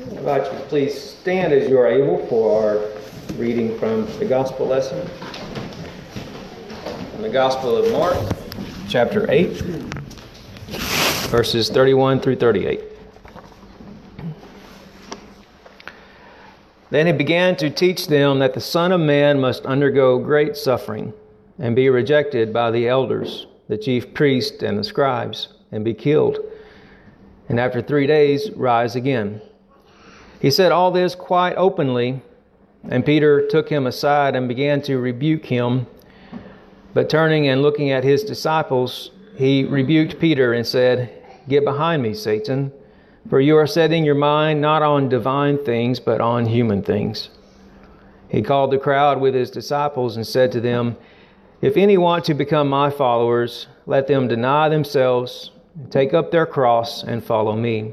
I invite you to please stand as you are able for our reading from the Gospel lesson. From the Gospel of Mark, chapter 8, verses 31 through 38. Then he began to teach them that the Son of Man must undergo great suffering and be rejected by the elders, the chief priests, and the scribes, and be killed, and after three days rise again. He said all this quite openly, and Peter took him aside and began to rebuke him. But turning and looking at his disciples, he rebuked Peter and said, Get behind me, Satan. For you are setting your mind not on divine things, but on human things. He called the crowd with his disciples and said to them, If any want to become my followers, let them deny themselves, take up their cross, and follow me.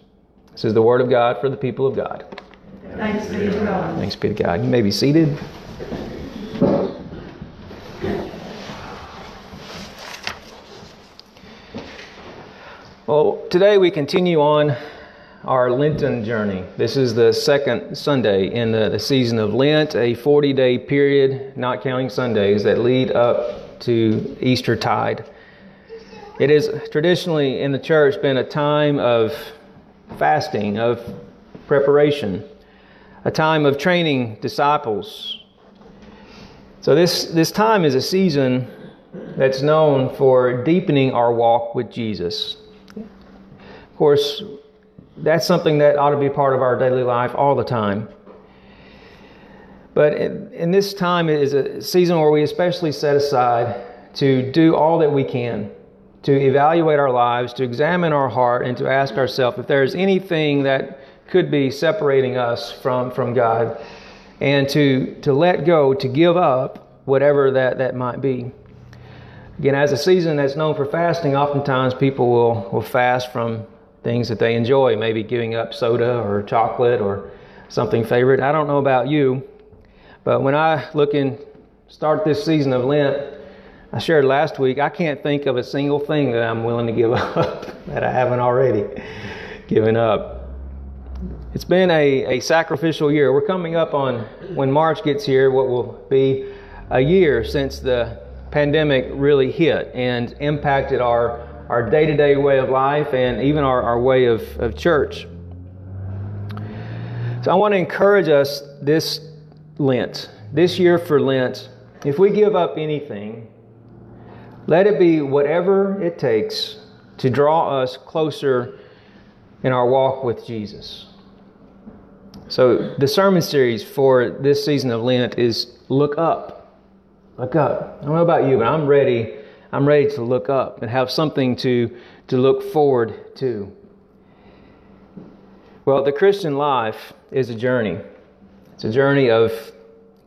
This is the word of God for the people of God. Thanks be to God. Thanks be to God. You may be seated. Well, today we continue on our Lenten journey. This is the second Sunday in the, the season of Lent, a 40 day period, not counting Sundays, that lead up to Easter tide. It has traditionally in the church been a time of fasting, of preparation, a time of training disciples. So, this, this time is a season that's known for deepening our walk with Jesus Of course, that's something that ought to be part of our daily life all the time. But in, in this time is a season where we especially set aside to do all that we can to evaluate our lives, to examine our heart, and to ask ourselves if there's anything that could be separating us from, from God, and to, to let go, to give up whatever that, that might be. Again, as a season that's known for fasting, oftentimes people will, will fast from things that they enjoy, maybe giving up soda or chocolate or something favorite. I don't know about you, but when I look and start this season of Lent, I shared last week, I can't think of a single thing that I'm willing to give up that I haven't already given up. It's been a, a sacrificial year. We're coming up on, when March gets here, what will be a year since the pandemic really hit and impacted our our day to day way of life and even our, our way of, of church. So I want to encourage us this Lent, this year for Lent, if we give up anything, let it be whatever it takes to draw us closer in our walk with Jesus. So, the sermon series for this season of Lent is Look Up. Look up. I don't know about you, but I'm ready I'm ready to look up and have something to, to look forward to. Well, the Christian life is a journey. It's a journey of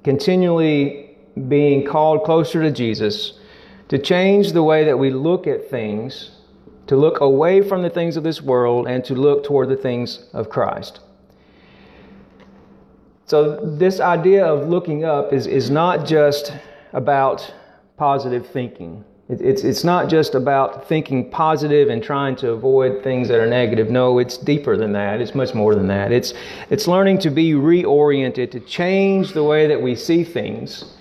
continually being called closer to Jesus, to change the way that we look at things, to look away from the things of this world, and to look toward the things of Christ. So, this idea of looking up is, is not just about positive thinking. It's, it's not just about thinking positive and trying to avoid things that are negative. No, it's deeper than that. It's much more than that. It's, it's learning to be reoriented, to change the way that we see things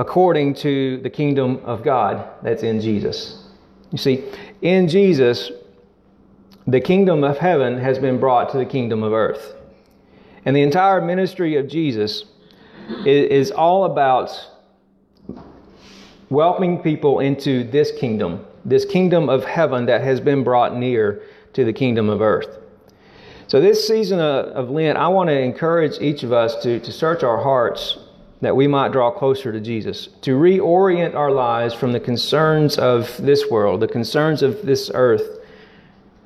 according to the kingdom of God that's in Jesus. You see, in Jesus, the kingdom of heaven has been brought to the kingdom of earth. And the entire ministry of Jesus is, all about welcoming people into this kingdom, this kingdom of heaven that has been brought near to the kingdom of earth. So, this season of Lent, I want to encourage each of us to, to search our hearts that we might draw closer to Jesus, to reorient our lives from the concerns of this world, the concerns of this earth,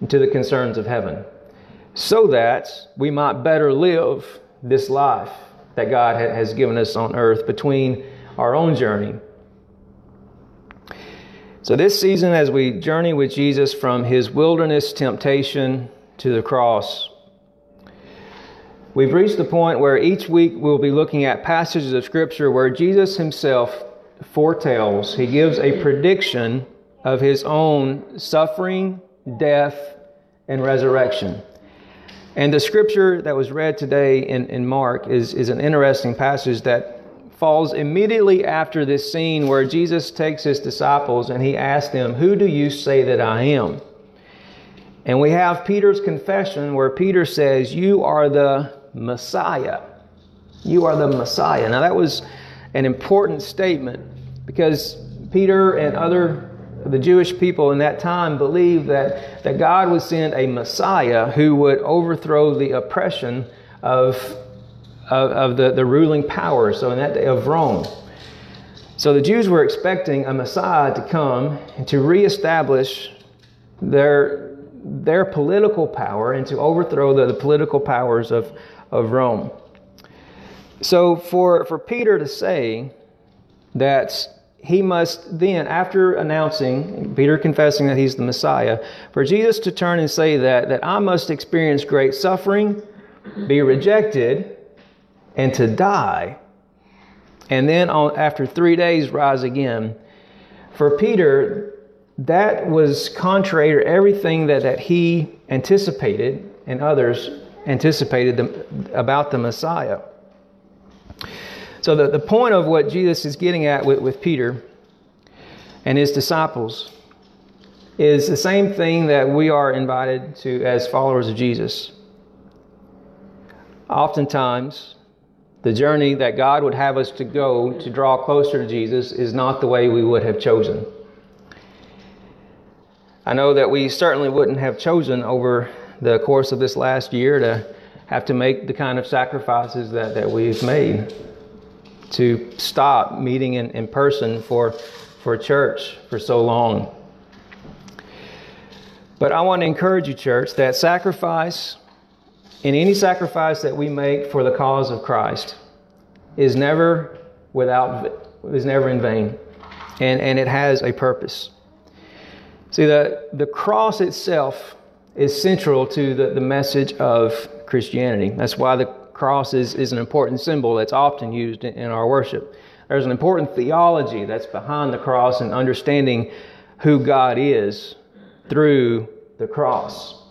to the concerns of heaven. so that we might better live this life that God has given us on earth between our own journey. So, this season, as we journey with Jesus from his wilderness temptation to the cross, we've reached the point where each week we'll be looking at passages of Scripture where Jesus himself foretells, he gives a prediction of his own suffering, death, and resurrection. And the scripture that was read today in, in Mark is, is an interesting passage that falls immediately after this scene where Jesus takes his disciples and he asks them, Who do you say that I am? And we have Peter's confession where Peter says, You are the Messiah. You are the Messiah. Now, that was an important statement because Peter and other the Jewish people in that time believed that, that God would send a Messiah who would overthrow the oppression of, of, of the, the ruling power, so in that day of Rome. So the Jews were expecting a Messiah to come and to reestablish their, their political power and to overthrow the, the political powers of, of Rome. So for, for Peter to say that he must then, after announcing, Peter confessing that he's the Messiah, for Jesus to turn and say that, that I must experience great suffering, be rejected, and to die, and then on, after three days rise again. For Peter, that was contrary to everything that, that he anticipated and others anticipated about the Messiah. So, the, the point of what Jesus is getting at with, with Peter and his disciples is the same thing that we are invited to as followers of Jesus. Oftentimes, the journey that God would have us to go to draw closer to Jesus is not the way we would have chosen. I know that we certainly wouldn't have chosen over the course of this last year to have to make the kind of sacrifices that, that we've made to stop meeting in, in person for, for church for so long. But I want to encourage you, church, that sacrifice, in any sacrifice that we make for the cause of Christ, is never without is never in vain. And, and it has a purpose. See, the, the cross itself is central to the, the message of Christianity. That's why the cross is, is an important symbol that's often used in, in our worship. There's an important theology that's behind the cross and understanding who God is through the cross.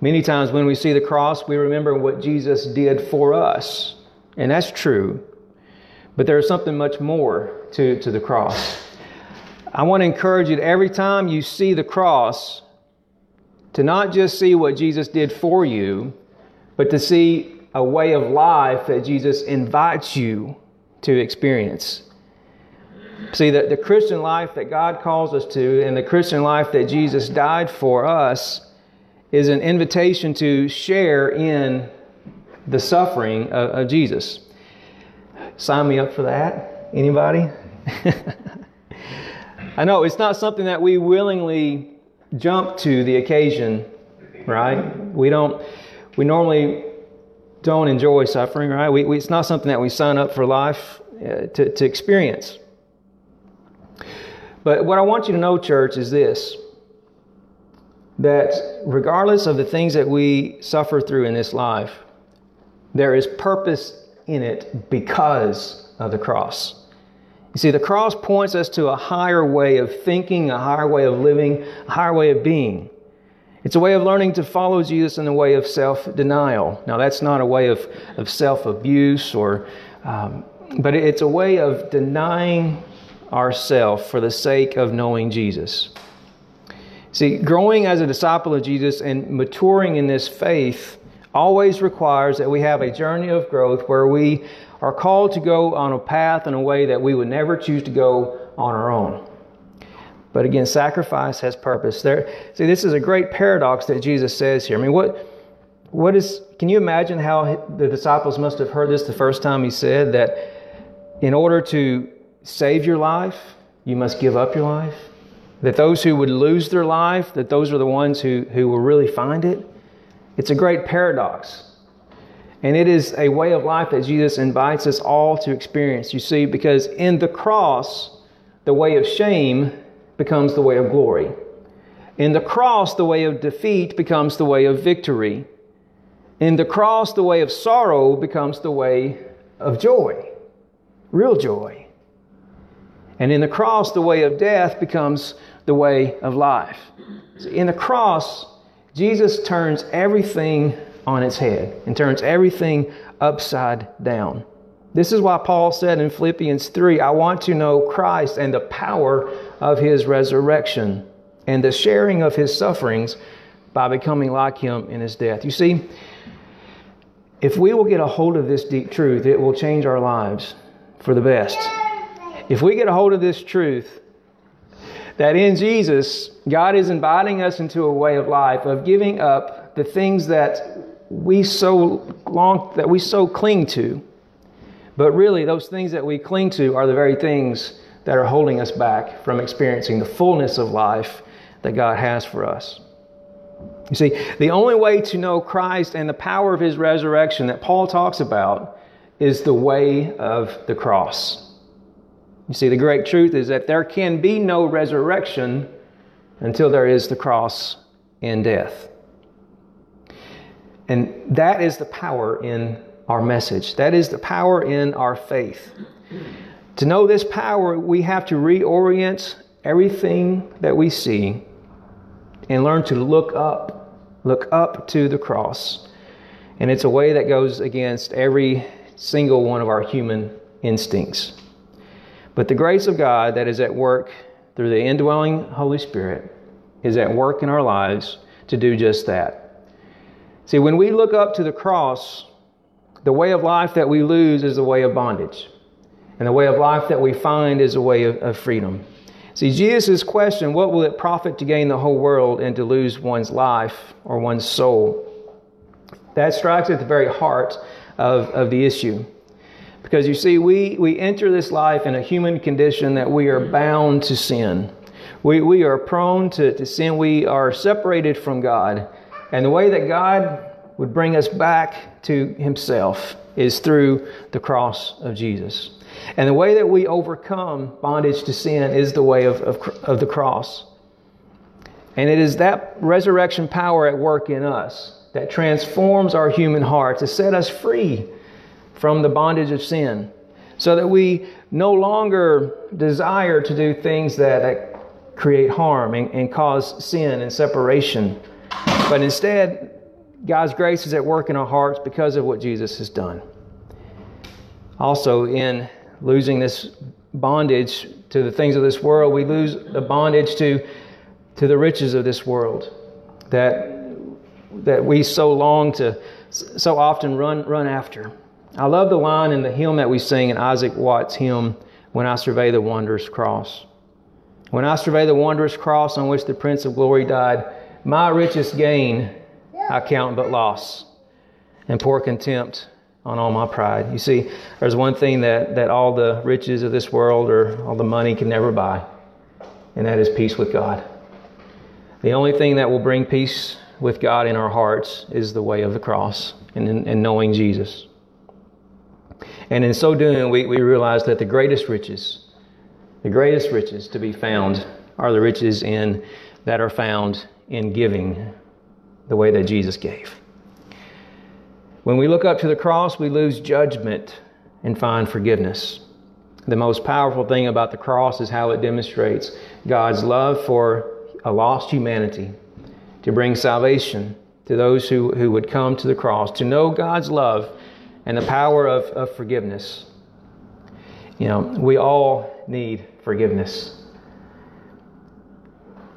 Many times when we see the cross, we remember what Jesus did for us, and that's true. But there's something much more to, to the cross. I want to encourage you that every time you see the cross, to not just see what Jesus did for you, but to see a way of life that Jesus invites you to experience. See, that the Christian life that God calls us to and the Christian life that Jesus died for us is an invitation to share in the suffering of, of Jesus. Sign me up for that. Anybody? I know it's not something that we willingly jump to the occasion, right? We don't, we normally don't enjoy suffering, right? We, we, it's not something that we sign up for life uh, to, to experience. But what I want you to know, church, is this that regardless of the things that we suffer through in this life, there is purpose in it because of the cross. You see, the cross points us to a higher way of thinking, a higher way of living, a higher way of being. It's a way of learning to follow Jesus in the way of self denial. Now, that's not a way of, of self abuse, or, um, but it's a way of denying ourselves for the sake of knowing Jesus. See, growing as a disciple of Jesus and maturing in this faith always requires that we have a journey of growth where we are called to go on a path in a way that we would never choose to go on our own. But again, sacrifice has purpose. There, see, this is a great paradox that Jesus says here. I mean, what, what is? Can you imagine how the disciples must have heard this the first time he said that in order to save your life, you must give up your life? That those who would lose their life, that those are the ones who, who will really find it? It's a great paradox. And it is a way of life that Jesus invites us all to experience. You see, because in the cross, the way of shame becomes the way of glory. In the cross, the way of defeat becomes the way of victory. In the cross, the way of sorrow becomes the way of joy, real joy. And in the cross, the way of death becomes the way of life. In the cross, Jesus turns everything on its head and turns everything upside down. This is why Paul said in Philippians 3 I want to know Christ and the power of his resurrection and the sharing of his sufferings by becoming like him in his death. You see, if we will get a hold of this deep truth, it will change our lives for the best. If we get a hold of this truth, that in Jesus, God is inviting us into a way of life of giving up the things that we so long that we so cling to. But really, those things that we cling to are the very things that are holding us back from experiencing the fullness of life that God has for us. You see, the only way to know Christ and the power of his resurrection that Paul talks about is the way of the cross. You see, the great truth is that there can be no resurrection until there is the cross and death. And that is the power in our message. That is the power in our faith. To know this power, we have to reorient everything that we see and learn to look up, look up to the cross. And it's a way that goes against every single one of our human instincts. But the grace of God that is at work through the indwelling Holy Spirit is at work in our lives to do just that. See, when we look up to the cross, the way of life that we lose is the way of bondage. And the way of life that we find is a way of, of freedom. See, Jesus' question, what will it profit to gain the whole world and to lose one's life or one's soul? That strikes at the very heart of, of the issue. Because you see, we, we enter this life in a human condition that we are bound to sin. We, we are prone to, to sin. We are separated from God. And the way that God would bring us back to Himself is through the cross of Jesus. And the way that we overcome bondage to sin is the way of, of, of the cross. And it is that resurrection power at work in us that transforms our human heart to set us free from the bondage of sin so that we no longer desire to do things that, that create harm and, and cause sin and separation. But instead, God's grace is at work in our hearts because of what Jesus has done. Also, in losing this bondage to the things of this world, we lose the bondage to, to the riches of this world that, that we so long to, so often run, run after. I love the line in the hymn that we sing in Isaac Watts' hymn, When I Survey the Wondrous Cross. When I survey the wondrous cross on which the Prince of Glory died, my richest gain I count but loss, and pour contempt on all my pride. You see, there's one thing that, that all the riches of this world or all the money can never buy, and that is peace with God. The only thing that will bring peace with God in our hearts is the way of the cross and, and knowing Jesus. And in so doing, we, we realize that the greatest riches, the greatest riches to be found are the riches in that are found in giving the way that Jesus gave. When we look up to the cross, we lose judgment and find forgiveness. The most powerful thing about the cross is how it demonstrates God's love for a lost humanity to bring salvation to those who, who would come to the cross, to know God's love and the power of, of forgiveness. You know, we all need forgiveness.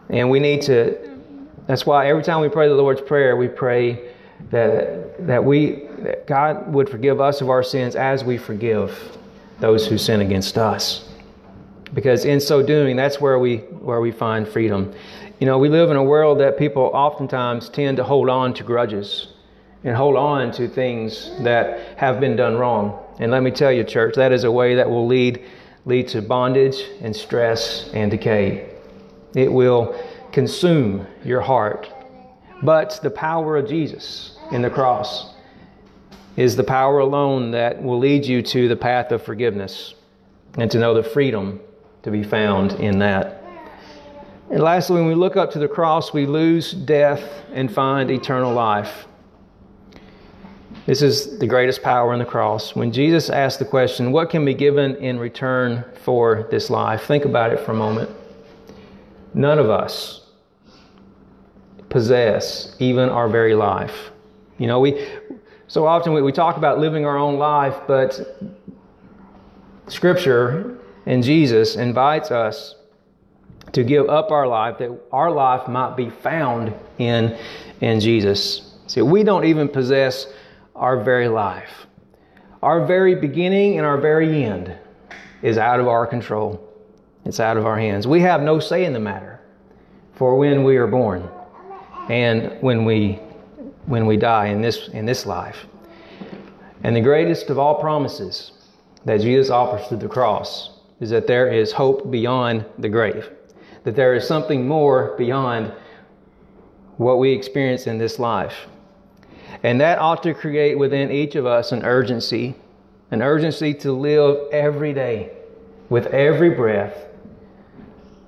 And we need to, that's why every time we pray the Lord's Prayer, we pray that, that we that God would forgive us of our sins as we forgive those who sin against us. Because in so doing, that's where we where we find freedom. You know, we live in a world that people oftentimes tend to hold on to grudges and hold on to things that have been done wrong. And let me tell you, church, that is a way that will lead lead to bondage and stress and decay. It will consume your heart But the power of Jesus in the cross is the power alone that will lead you to the path of forgiveness and to know the freedom to be found in that. And lastly, when we look up to the cross, we lose death and find eternal life. This is the greatest power in the cross. When Jesus asked the question, What can be given in return for this life? Think about it for a moment. None of us possess even our very life. You know, we so often we, we talk about living our own life, but Scripture and Jesus invites us to give up our life that our life might be found in, in Jesus. See, we don't even possess our very life. Our very beginning and our very end is out of our control. It's out of our hands. We have no say in the matter for when we are born and when we when we die in this in this life. And the greatest of all promises that Jesus offers through the cross is that there is hope beyond the grave, that there is something more beyond what we experience in this life. And that ought to create within each of us an urgency, an urgency to live every day with every breath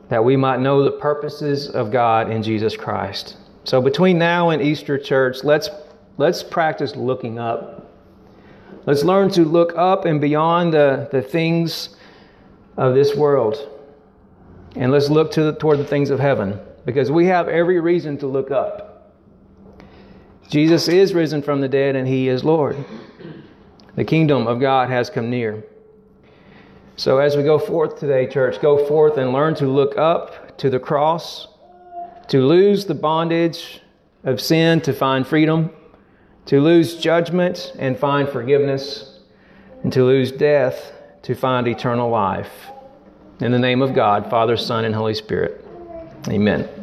that we might know the purposes of God in Jesus Christ. So between now and Easter church, let's let's practice looking up. Let's learn to look up and beyond the, the things of this world. And let's look to the, toward the things of heaven because we have every reason to look up. Jesus is risen from the dead and he is Lord. The kingdom of God has come near. So as we go forth today, church, go forth and learn to look up to the cross, to lose the bondage of sin to find freedom, to lose judgment and find forgiveness, and to lose death to find eternal life. In the name of God, Father, Son, and Holy Spirit. Amen.